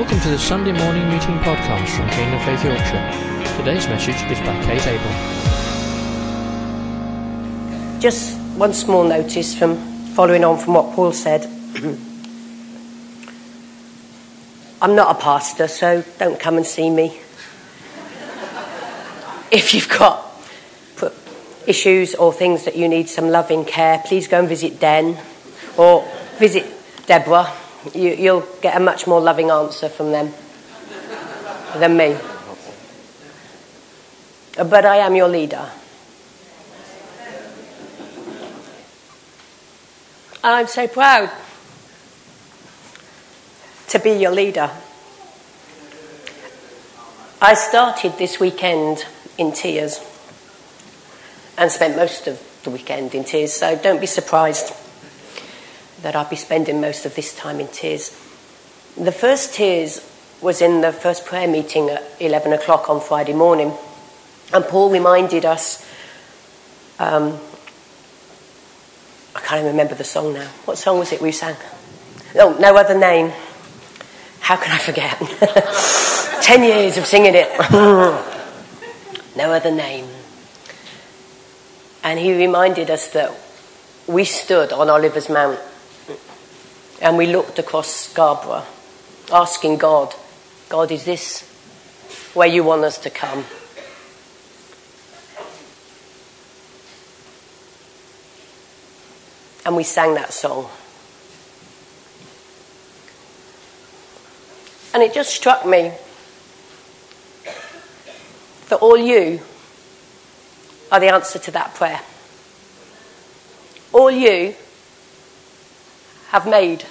Welcome to the Sunday morning meeting podcast from Kingdom Faith Yorkshire. Today's message is by Kate Abel. Just one small notice from following on from what Paul said. I'm not a pastor, so don't come and see me. if you've got issues or things that you need some loving care, please go and visit Den or visit Deborah. You, you'll get a much more loving answer from them than me. But I am your leader. And I'm so proud to be your leader. I started this weekend in tears and spent most of the weekend in tears, so don't be surprised that I'll be spending most of this time in tears. The first tears was in the first prayer meeting at 11 o'clock on Friday morning, and Paul reminded us. Um, I can't even remember the song now. What song was it we sang? Oh, No Other Name. How can I forget? Ten years of singing it. no Other Name. And he reminded us that we stood on Oliver's Mount and we looked across Scarborough, asking God, God, is this where you want us to come? And we sang that song. And it just struck me that all you are the answer to that prayer. All you have made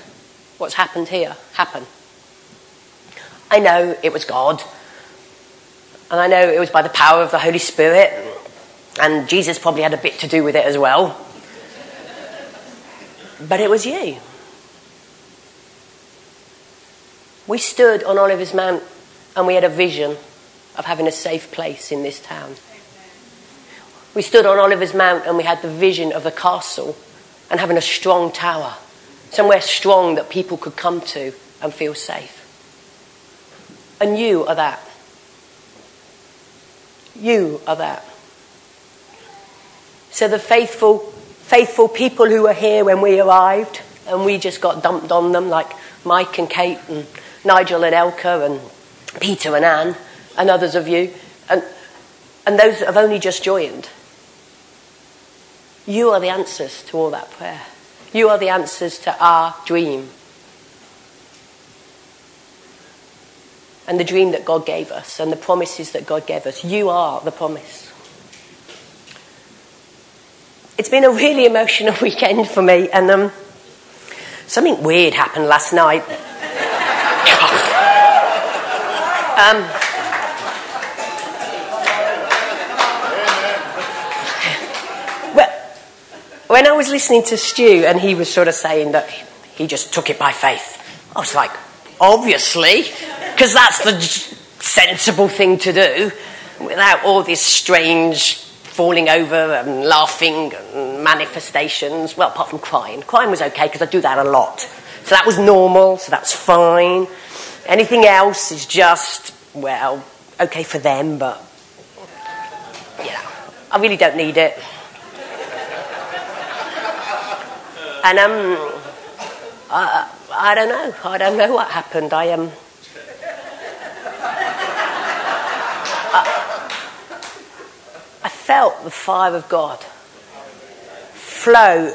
what's happened here happen. I know it was God, and I know it was by the power of the Holy Spirit, and Jesus probably had a bit to do with it as well. But it was you. We stood on Oliver's Mount and we had a vision of having a safe place in this town. We stood on Oliver's Mount and we had the vision of the castle and having a strong tower, somewhere strong that people could come to and feel safe. And you are that. You are that. So the faithful, faithful people who were here when we arrived, and we just got dumped on them, like Mike and Kate and Nigel and Elka and Peter and Anne and others of you, and, and those that have only just joined. You are the answers to all that prayer. You are the answers to our dream. And the dream that God gave us and the promises that God gave us. You are the promise. It's been a really emotional weekend for me, and um, something weird happened last night. um, when I was listening to Stu and he was sort of saying that he just took it by faith, I was like, obviously, because that's the sensible thing to do without all this strange falling over and laughing and manifestations. Well, apart from crying. Crying was okay because I do that a lot. So that was normal, so that's fine. Anything else is just, well, okay for them, but, you know, I really don't need it. And, um, I, I don't know. I don't know what happened. I, um, I felt the fire of God flow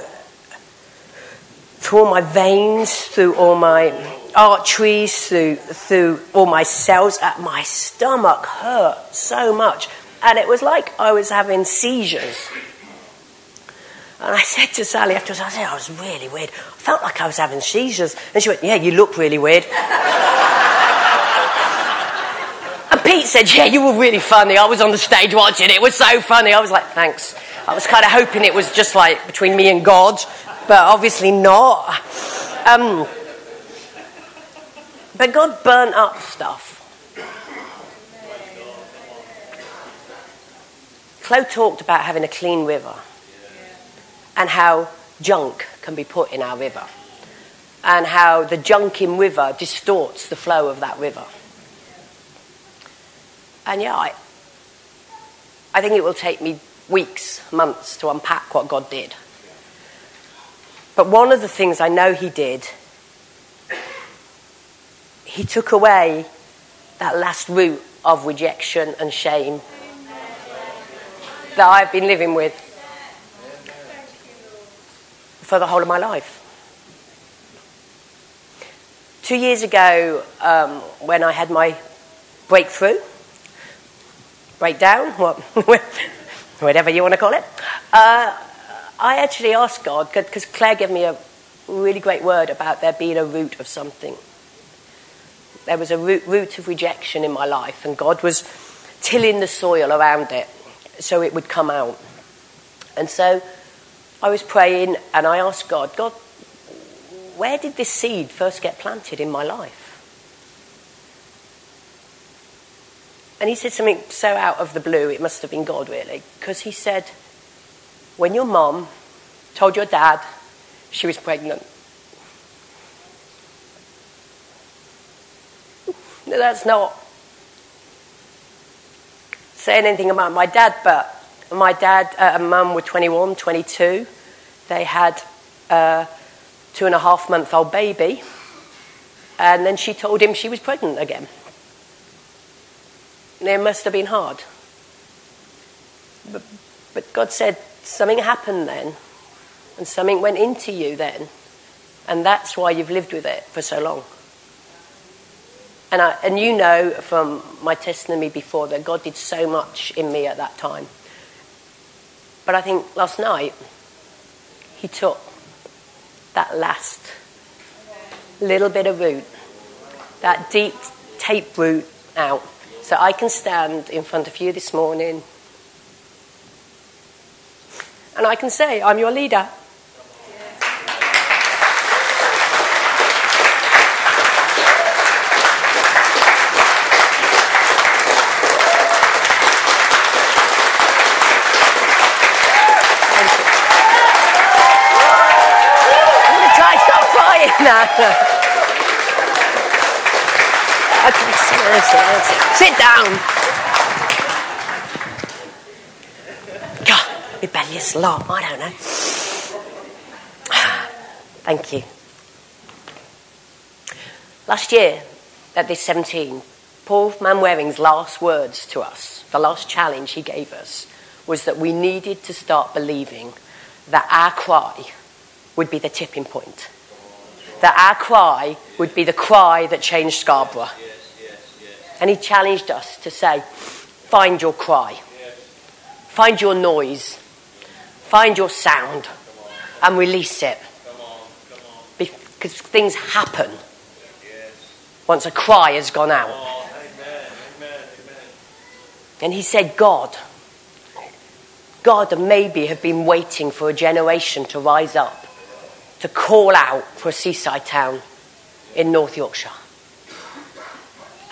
through all my veins, through all my arteries, through, through all my cells. Uh, my stomach hurt so much. And it was like I was having seizures. And I said to Sally afterwards, I said, I was really weird. I felt like I was having seizures. And she went, Yeah, you look really weird. and Pete said, Yeah, you were really funny. I was on the stage watching it. It was so funny. I was like, Thanks. I was kind of hoping it was just like between me and God, but obviously not. Um, but God burnt up stuff. Chloe talked about having a clean river and how junk can be put in our river. and how the junk in River distorts the flow of that river. And yeah, I, I think it will take me weeks, months to unpack what God did. But one of the things I know He did, He took away that last root of rejection and shame that I've been living with for the whole of my life. Two years ago, um, when I had my breakthrough, breakdown, what, whatever you want to call it, uh, I actually asked God, because Claire gave me a really great word about there being a root of something. There was a root, root of rejection in my life, and God was tilling the soil around it so it would come out. And so I was praying and I asked God, God, where did this seed first get planted in my life? And he said something so out of the blue, it must have been God really, because he said, when your mom told your dad she was pregnant, that's not saying anything about my dad, but my dad uh, and mum were 21, 22. They had a two and a half month old baby, and then she told him she was pregnant again. And it must have been hard. But, but God said something happened then, and something went into you then, and that's why you've lived with it for so long. And, I, and you know from my testimony before that God did so much in me at that time. But I think last night, He took that last little bit of root, that deep tape root out, so I can stand in front of you this morning and I can say, I'm your leader. Sit down. God, rebellious lot. I don't know. Thank you. Last year, at this 17, Paul Manwaring's last words to us, the last challenge he gave us, was that we needed to start believing that our cry would be the tipping point that our cry would be the cry that changed Scarborough. Yes, yes, yes. And he challenged us to say, find your cry, find your noise, find your sound, and release it. Because things happen once a cry has gone out. And he said, God, God and maybe have been waiting for a generation to rise up to call out for a seaside town in North Yorkshire.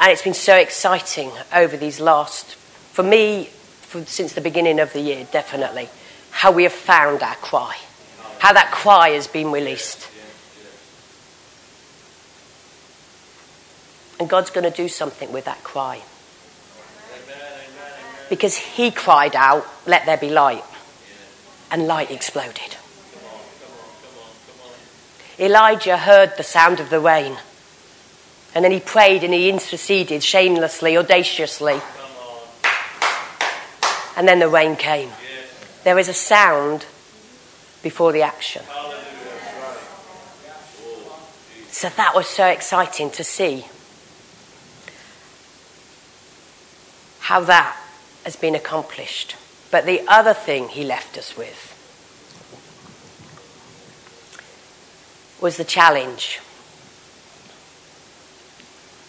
And it's been so exciting over these last, for me, for, since the beginning of the year, definitely, how we have found our cry, how that cry has been released. And God's going to do something with that cry. Because he cried out, Let there be light. And light exploded. Elijah heard the sound of the rain. And then he prayed and he interceded shamelessly, audaciously. And then the rain came. There is a sound before the action. So that was so exciting to see how that has been accomplished. But the other thing he left us with was the challenge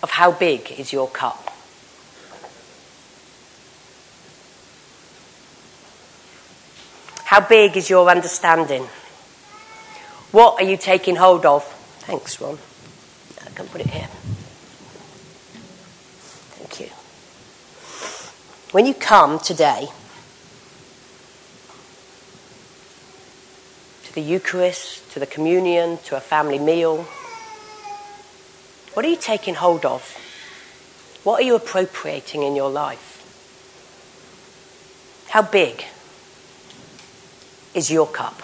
of how big is your cup. How big is your understanding? What are you taking hold of? Thanks, Ron. I can put it here. Thank you. When you come today, the Eucharist, to the communion, to a family meal, What are you taking hold of? What are you appropriating in your life? How big is your cup?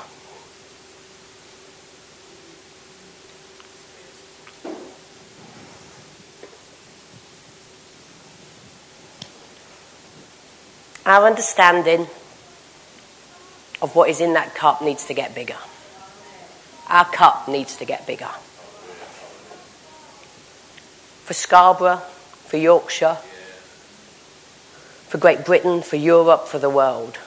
Our understanding of what is in that cup needs to get bigger. Our cup needs to get bigger. For Scarborough, for Yorkshire, for Great Britain, for Europe, for the world.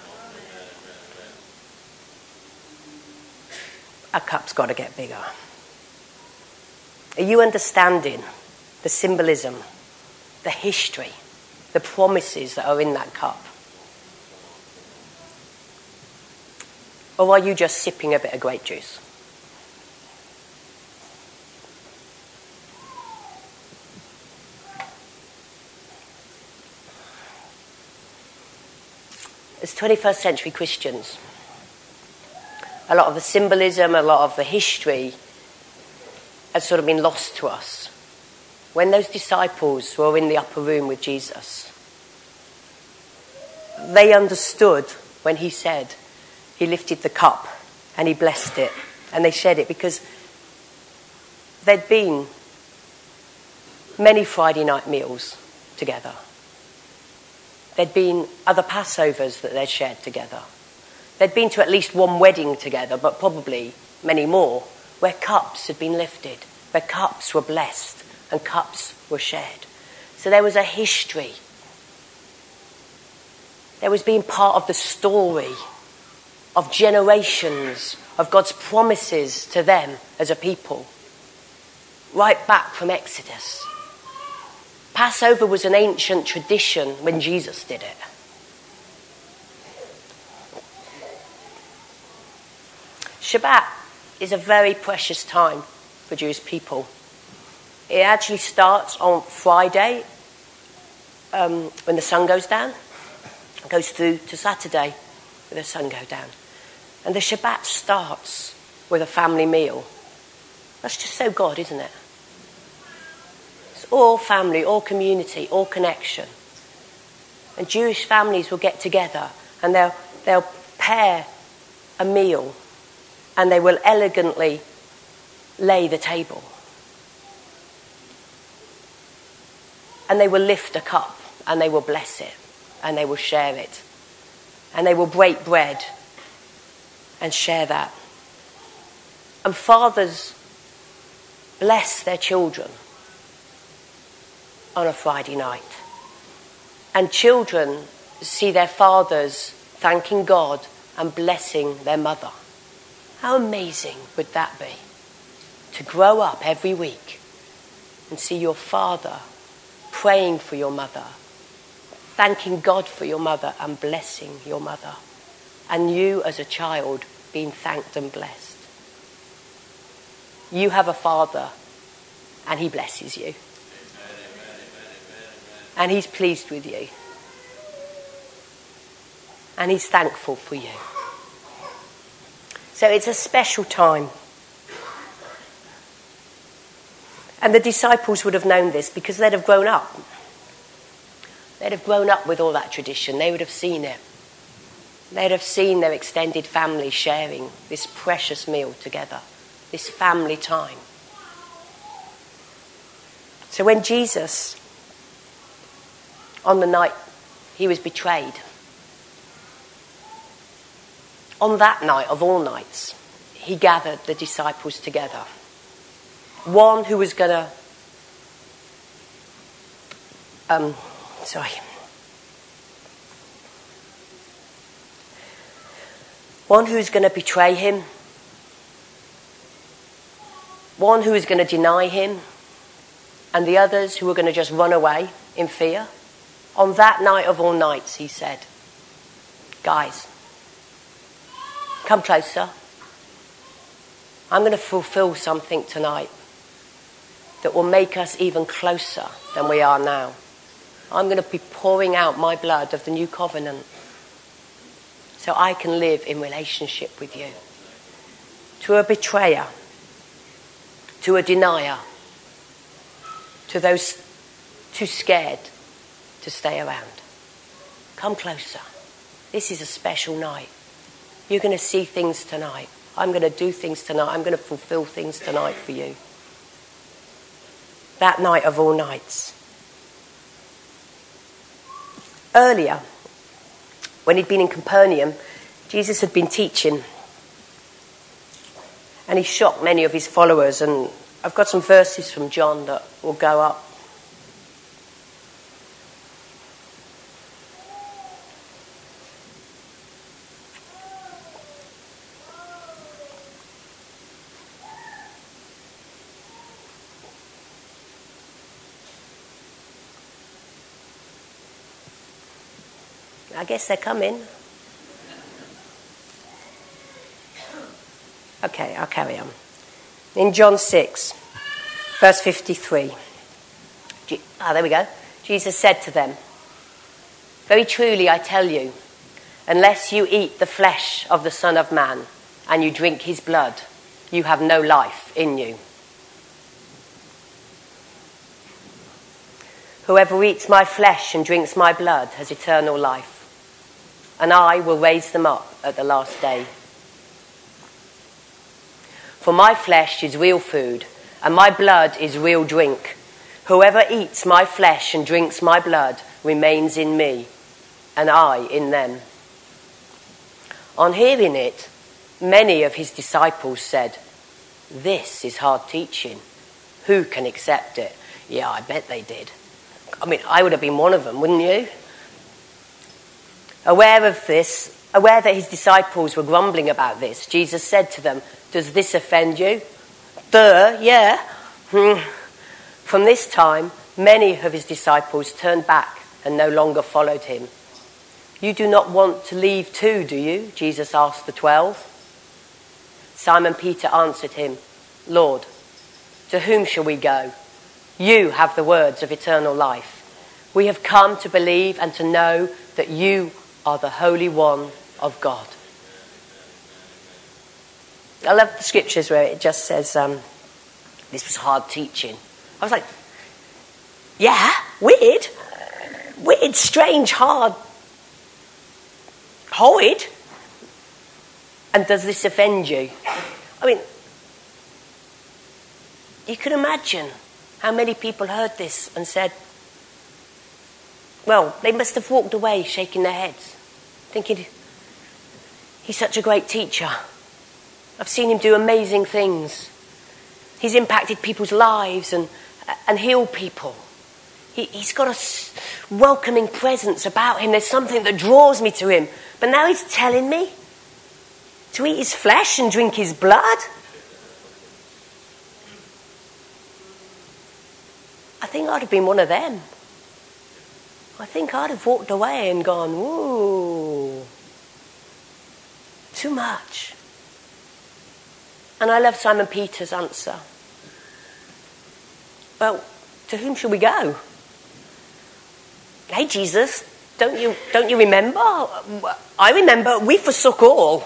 Our cup's got to get bigger. Are you understanding the symbolism, the history, the promises that are in that cup? Or are you just sipping a bit of grape juice? As 21st century Christians, a lot of the symbolism, a lot of the history has sort of been lost to us. When those disciples were in the upper room with Jesus, they understood when he said, he lifted the cup and he blessed it and they shared it because there'd been many Friday night meals together. There'd been other Passovers that they'd shared together. They'd been to at least one wedding together, but probably many more, where cups had been lifted, where cups were blessed and cups were shared. So there was a history. There was being part of the story of generations of God's promises to them as a people, right back from Exodus. Passover was an ancient tradition when Jesus did it. Shabbat is a very precious time for Jewish people. It actually starts on Friday um, when the sun goes down, goes through to Saturday when the sun goes down. And the Shabbat starts with a family meal. That's just so God, isn't it? It's all family, all community, all connection. And Jewish families will get together and they'll, they'll pair a meal and they will elegantly lay the table. And they will lift a cup and they will bless it and they will share it. And they will break bread and share that. And fathers bless their children on a Friday night. And children see their fathers thanking God and blessing their mother. How amazing would that be? To grow up every week and see your father praying for your mother, thanking God for your mother and blessing your mother. And you as a child being thanked and blessed. You have a father, and he blesses you. And he's pleased with you. And he's thankful for you. So it's a special time. And the disciples would have known this because they'd have grown up. They'd have grown up with all that tradition, they would have seen it. They'd have seen their extended family sharing this precious meal together, this family time. So when Jesus, on the night he was betrayed, on that night of all nights, he gathered the disciples together. One who was going to, um, sorry, one who's going to betray him, one who is going to deny him, and the others who are going to just run away in fear. On that night of all nights, he said, Guys, come closer. I'm going to fulfill something tonight that will make us even closer than we are now. I'm going to be pouring out my blood of the new covenant so I can live in relationship with you. To a betrayer, to a denier, to those too scared to stay around. Come closer. This is a special night. You're going to see things tonight. I'm going to do things tonight. I'm going to fulfill things tonight for you. That night of all nights. Earlier, when he'd been in Capernaum, Jesus had been teaching. And he shocked many of his followers. And I've got some verses from John that will go up. I guess they're coming. Okay, I'll carry on. In John 6, verse 53. Ah, there we go. Jesus said to them, Very truly I tell you, unless you eat the flesh of the Son of Man and you drink his blood, you have no life in you. Whoever eats my flesh and drinks my blood has eternal life and I will raise them up at the last day. For my flesh is real food, and my blood is real drink. Whoever eats my flesh and drinks my blood remains in me, and I in them. On hearing it, many of his disciples said, This is hard teaching. Who can accept it? Yeah, I bet they did. I mean, I would have been one of them, wouldn't you? Aware of this, aware that his disciples were grumbling about this, Jesus said to them, Does this offend you? Duh, yeah. Hmm. From this time, many of his disciples turned back and no longer followed him. You do not want to leave too, do you? Jesus asked the twelve. Simon Peter answered him, Lord, to whom shall we go? You have the words of eternal life. We have come to believe and to know that you are the Holy One of God. I love the scriptures where it just says, um, this was hard teaching. I was like, yeah, weird. Weird, strange, hard. Horrid. And does this offend you? I mean, you can imagine how many people heard this and said, well, they must have walked away shaking their heads, thinking, he's such a great teacher. I've seen him do amazing things. He's impacted people's lives and, and healed people. He, has got a welcoming presence about him. There's something that draws me to him. But now he's telling me to eat his flesh and drink his blood. I think I'd have been one of them. I think I'd have walked away and gone, whoa, too much. And I love Simon Peter's answer. Well, to whom shall we go? Hey, Jesus, don't you, don't you remember? I remember we forsook all.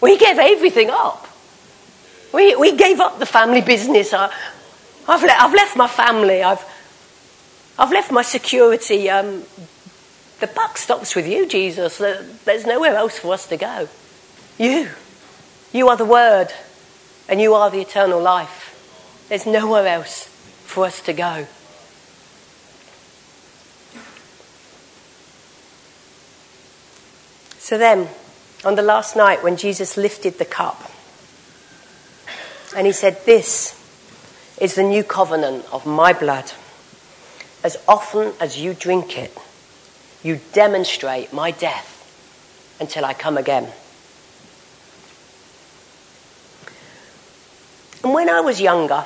We gave everything up. We, we gave up the family business. I, have le- I've left my family. I've, I've left my security. Um, the buck stops with you, Jesus. There's nowhere else for us to go. You. You are the Word, and you are the eternal life. There's nowhere else for us to go. So then, on the last night when Jesus lifted the cup, and he said, This is the new covenant of my blood as often as you drink it, you demonstrate my death until I come again. And when I was younger,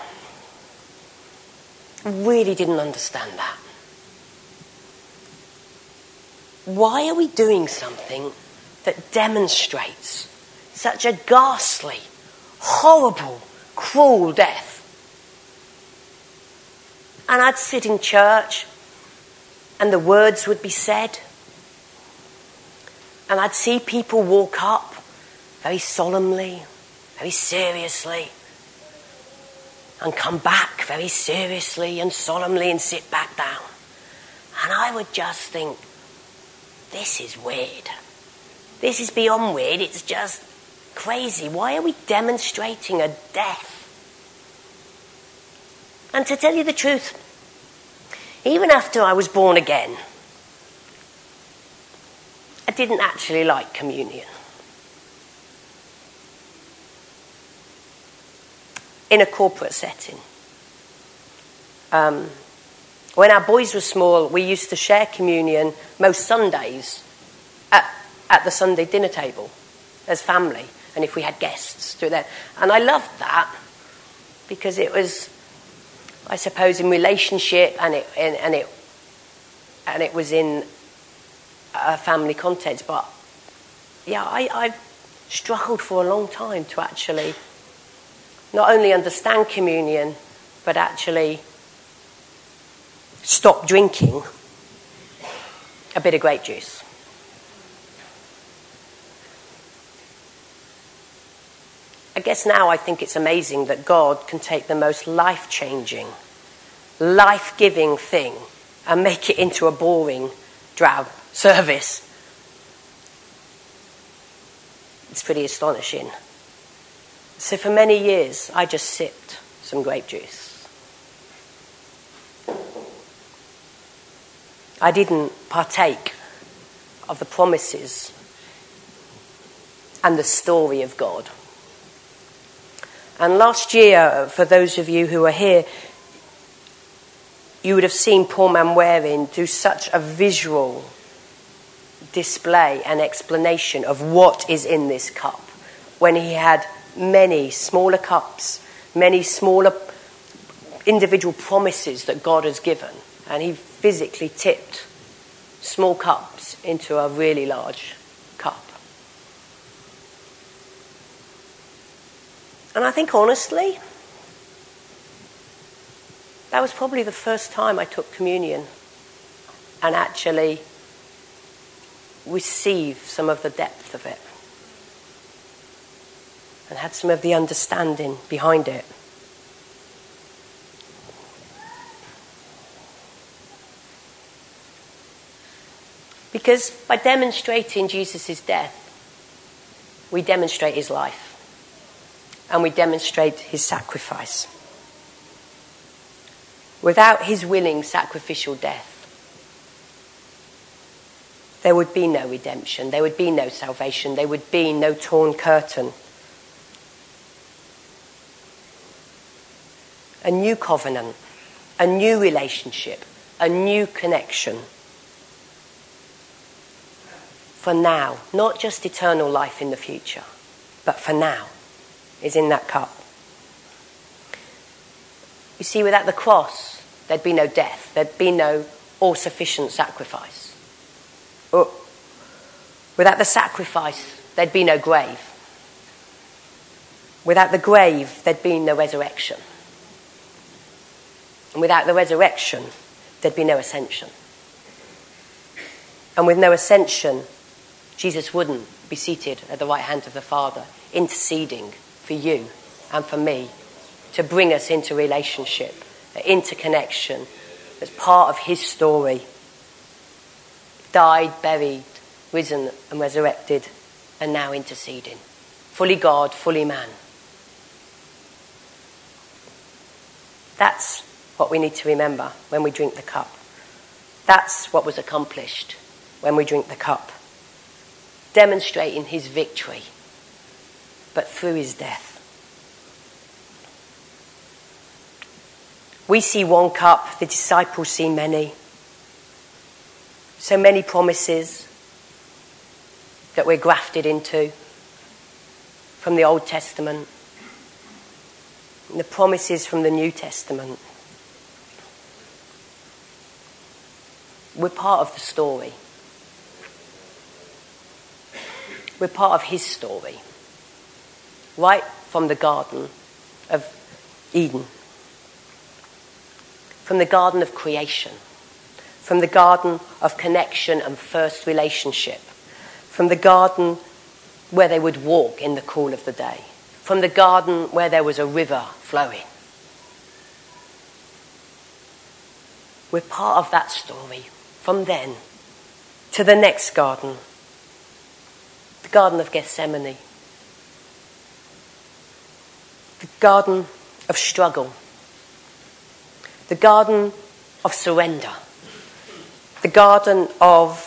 I really didn't understand that. Why are we doing something that demonstrates such a ghastly, horrible, cruel death? And I'd sit in church and the words would be said. And I'd see people walk up very solemnly, very seriously. and come back very seriously and solemnly and sit back down. And I would just think, this is weird. This is beyond weird. It's just crazy. Why are we demonstrating a death? And to tell you the truth, even after I was born again, I didn't actually like communion. In a corporate setting. Um, when our boys were small, we used to share communion most Sundays at, at the Sunday dinner table as family, and if we had guests, do it. And I loved that because it was, I suppose, in relationship, and it and, and it and it was in a family context. But yeah, I, I've struggled for a long time to actually not only understand communion, but actually stop drinking a bit of grape juice. I guess now I think it's amazing that God can take the most life changing, life giving thing and make it into a boring, drab service. It's pretty astonishing. So, for many years, I just sipped some grape juice. I didn't partake of the promises and the story of God. And last year, for those of you who are here, you would have seen Paul Manwaring do such a visual display and explanation of what is in this cup when he had many smaller cups, many smaller individual promises that God has given. And he physically tipped small cups into a really large cup. And I think honestly, that was probably the first time I took communion and actually received some of the depth of it and had some of the understanding behind it. Because by demonstrating Jesus' death, we demonstrate his life and we demonstrate his sacrifice. Without his willing sacrificial death, there would be no redemption, there would be no salvation, there would be no torn curtain. A new covenant, a new relationship, a new connection for now, not just eternal life in the future, but for now, is in that cup. You see, without the cross, there'd be no death, there'd be no all sufficient sacrifice. Oh. Without the sacrifice, there'd be no grave. Without the grave, there'd be no resurrection. And without the resurrection, there'd be no ascension. And with no ascension, Jesus wouldn't be seated at the right hand of the Father, interceding for you and for me to bring us into relationship, interconnection as part of His story. Died, buried, risen, and resurrected, and now interceding. Fully God, fully man. That's what we need to remember when we drink the cup. That's what was accomplished when we drink the cup demonstrating his victory, but through his death. We see one cup, the disciples see many. So many promises that we're grafted into from the Old Testament, and the promises from the New Testament. We're part of the story. We're part of his story right from the Garden of Eden, from the Garden of creation, from the Garden of connection and first relationship, from the Garden where they would walk in the cool of the day, from the Garden where there was a river flowing. We're part of that story from then to the next garden, the Garden of Gethsemane the Garden of Struggle, the Garden of Surrender, the Garden of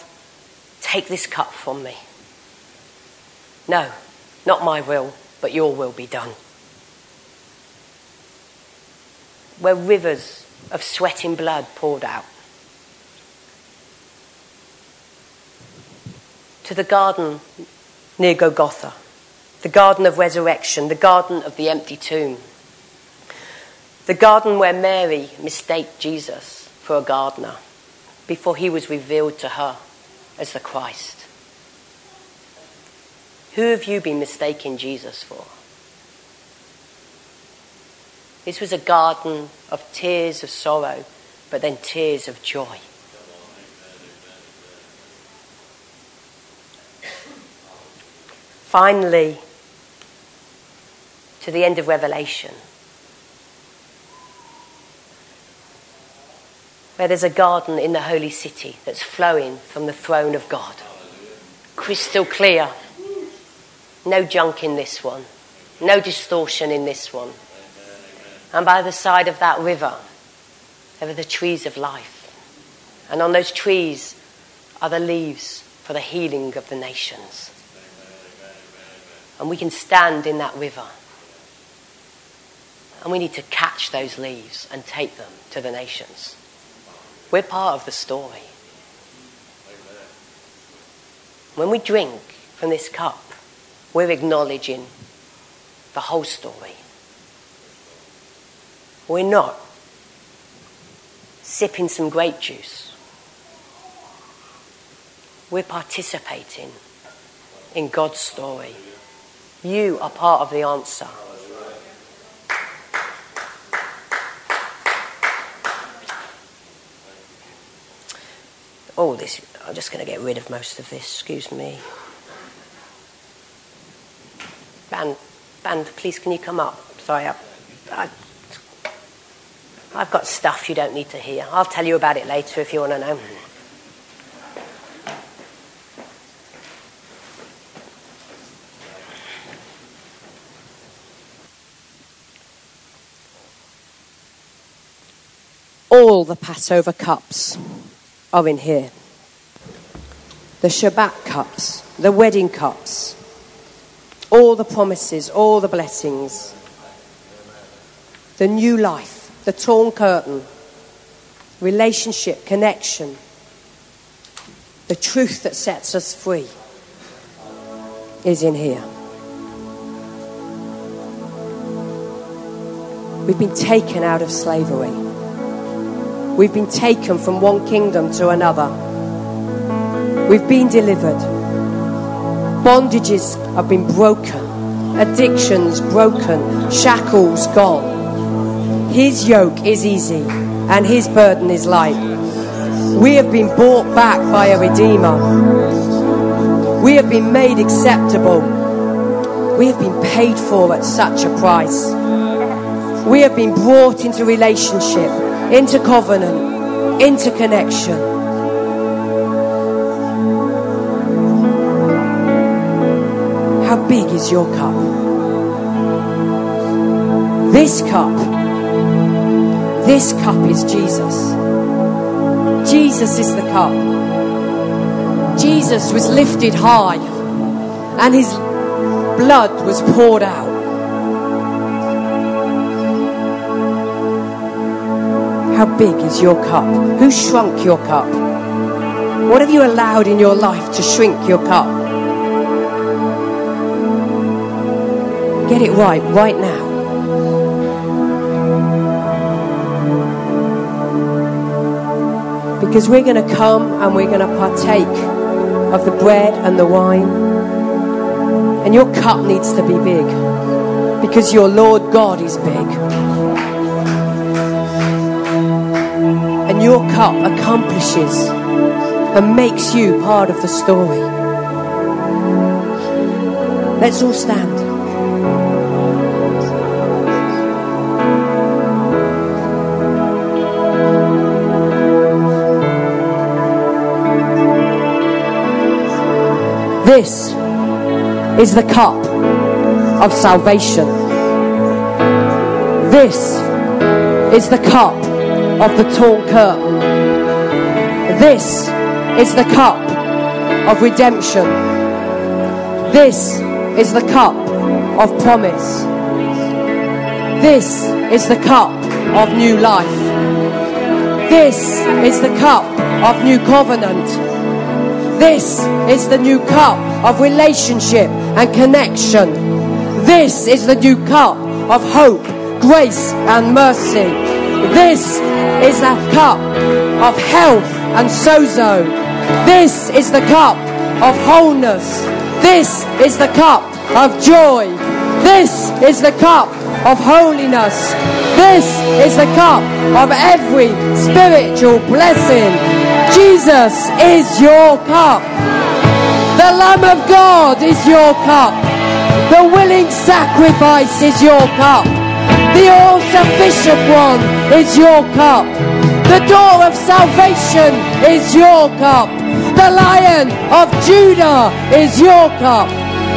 Take this cup from me. No, not my will, but your will be done. Where rivers of sweat and blood poured out. To the garden near Golgotha, the garden of resurrection, the garden of the empty tomb, the garden where Mary mistaked Jesus for a gardener before he was revealed to her as the Christ. Who have you been mistaking Jesus for? This was a garden of tears of sorrow, but then tears of joy. Finally, to the end of Revelation, where there's a garden in the holy city that's flowing from the throne of God. Crystal clear. No junk in this one. No distortion in this one. And by the side of that river, there are the trees of life. And on those trees are the leaves for the healing of the nations. And we can stand in that river. And we need to catch those leaves and take them to the nations. We're part of the story. When we drink from this cup, we're acknowledging the whole story. We're not sipping some grape juice. We're participating in God's story. You are part of the answer. Oh, this, I'm just going to get rid of most of this, excuse me. Band, band, please can you come up? Sorry, I, I, I've got stuff you don't need to hear. I'll tell you about it later if you want to know. All the Passover cups are in here the Shabbat cups, the wedding cups, all the promises, all the blessings, the new life, the torn curtain, relationship, connection, the truth that sets us free is in here. We've been taken out of slavery. We've been taken from one kingdom to another. We've been delivered. Bondages have been broken. Addictions broken. Shackles gone. His yoke is easy and his burden is light. We have been bought back by a Redeemer. We have been made acceptable. We have been paid for at such a price. We have been brought into relationship into covenant, into connection. How big is your cup? This cup, this cup is Jesus. Jesus is the cup. Jesus was lifted high and his blood was poured out. How big is your cup? Who shrunk your cup? What have you allowed in your life to shrink your cup? Get it right right now. Because we're going to come and we're going to partake of the bread and the wine. And your cup needs to be big. Because your Lord God is big. your cup accomplishes and makes you part of the story. Let's all stand. This is the cup of salvation. This is the cup of the torn curtain. This is the cup of redemption. This is the cup of promise. This is the cup of new life. This is the cup of new covenant. This is the new cup of relationship and connection. This is the new cup of hope, grace, and mercy. This is the cup of health and sozo. This is the cup of wholeness. This is the cup of joy. This is the cup of holiness. This is the cup of every spiritual blessing. Jesus is your cup. The Lamb of God is your cup. The willing sacrifice is your cup. The all sufficient one is your cup. The door of salvation is your cup. The lion of Judah is your cup.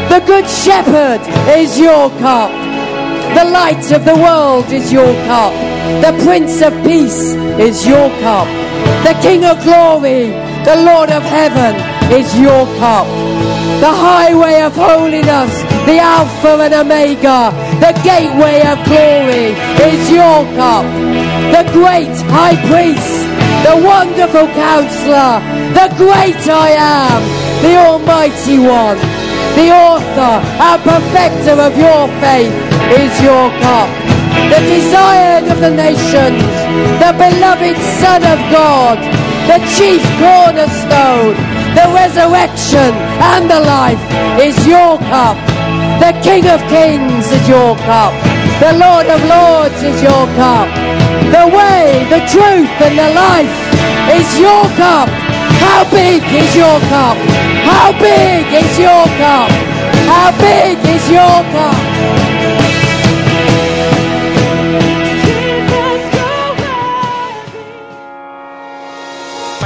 The good shepherd is your cup. The light of the world is your cup. The Prince of Peace is your cup. The King of Glory, the Lord of Heaven is your cup. The highway of holiness, the Alpha and Omega, the gateway of glory is your cup. The great high priest, the wonderful counselor, the great I am, the almighty one, the author and perfecter of your faith is your cup. The desired of the nations, the beloved Son of God, the chief cornerstone, the resurrection and the life is your cup. The King of Kings is your cup. The Lord of Lords is your cup. The way, the truth, and the life is your cup. How big is your cup? How big is your cup? How big is your cup?